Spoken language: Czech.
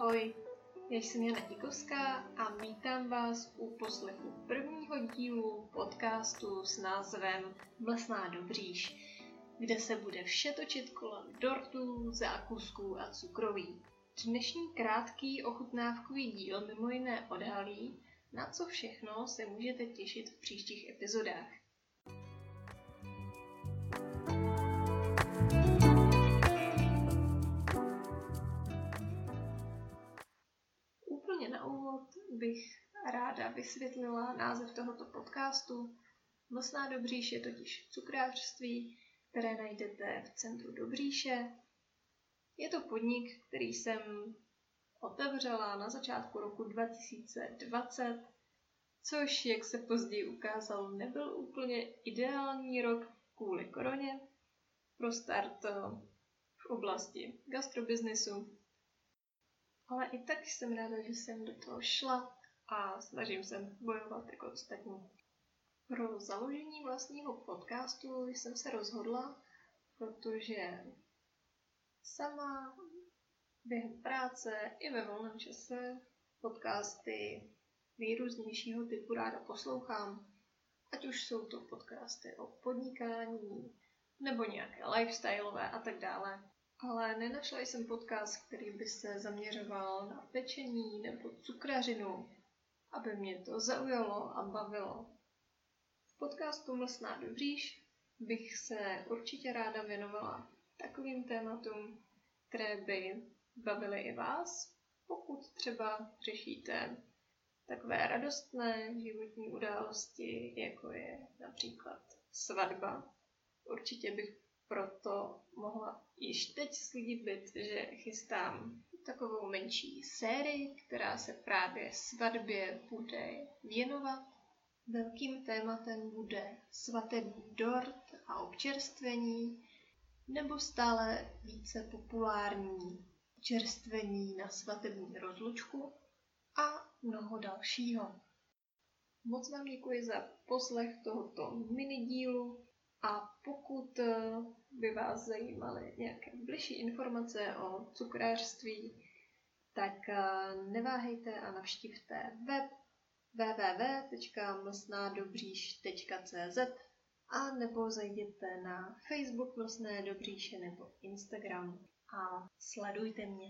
Ahoj, já jsem Jana Díkovská a vítám vás u poslechu prvního dílu podcastu s názvem Mlsná Dobříž, kde se bude vše točit kolem dortů, zákusků a cukroví. Dnešní krátký ochutnávkový díl mimo jiné odhalí, na co všechno se můžete těšit v příštích epizodách. Bych ráda vysvětlila název tohoto podcastu. Mlsná Dobříš je totiž cukrářství, které najdete v centru Dobříše. Je to podnik, který jsem otevřela na začátku roku 2020, což, jak se později ukázalo, nebyl úplně ideální rok kvůli koroně pro start v oblasti gastrobiznesu. Ale i tak jsem ráda, že jsem do toho šla a snažím se bojovat jako ostatní. Pro založení vlastního podcastu jsem se rozhodla, protože sama během práce i ve volném čase podcasty nejrůznějšího typu ráda poslouchám. Ať už jsou to podcasty o podnikání, nebo nějaké lifestyleové a tak dále ale nenašla jsem podcast, který by se zaměřoval na pečení nebo cukrařinu, aby mě to zaujalo a bavilo. V podcastu Mlsná dobříž bych se určitě ráda věnovala takovým tématům, které by bavily i vás, pokud třeba řešíte takové radostné životní události, jako je například svatba. Určitě bych proto mohla již teď slíbit, že chystám takovou menší sérii, která se právě svatbě bude věnovat. Velkým tématem bude svatební dort a občerstvení, nebo stále více populární čerstvení na svatební rozlučku a mnoho dalšího. Moc vám děkuji za poslech tohoto minidílu a pokud eh, by vás zajímaly nějaké bližší informace o cukrářství, tak eh, neváhejte a navštivte web www.mlsnádobříš.cz a nebo zajděte na Facebook Mlsné Dobříše nebo Instagram a sledujte mě.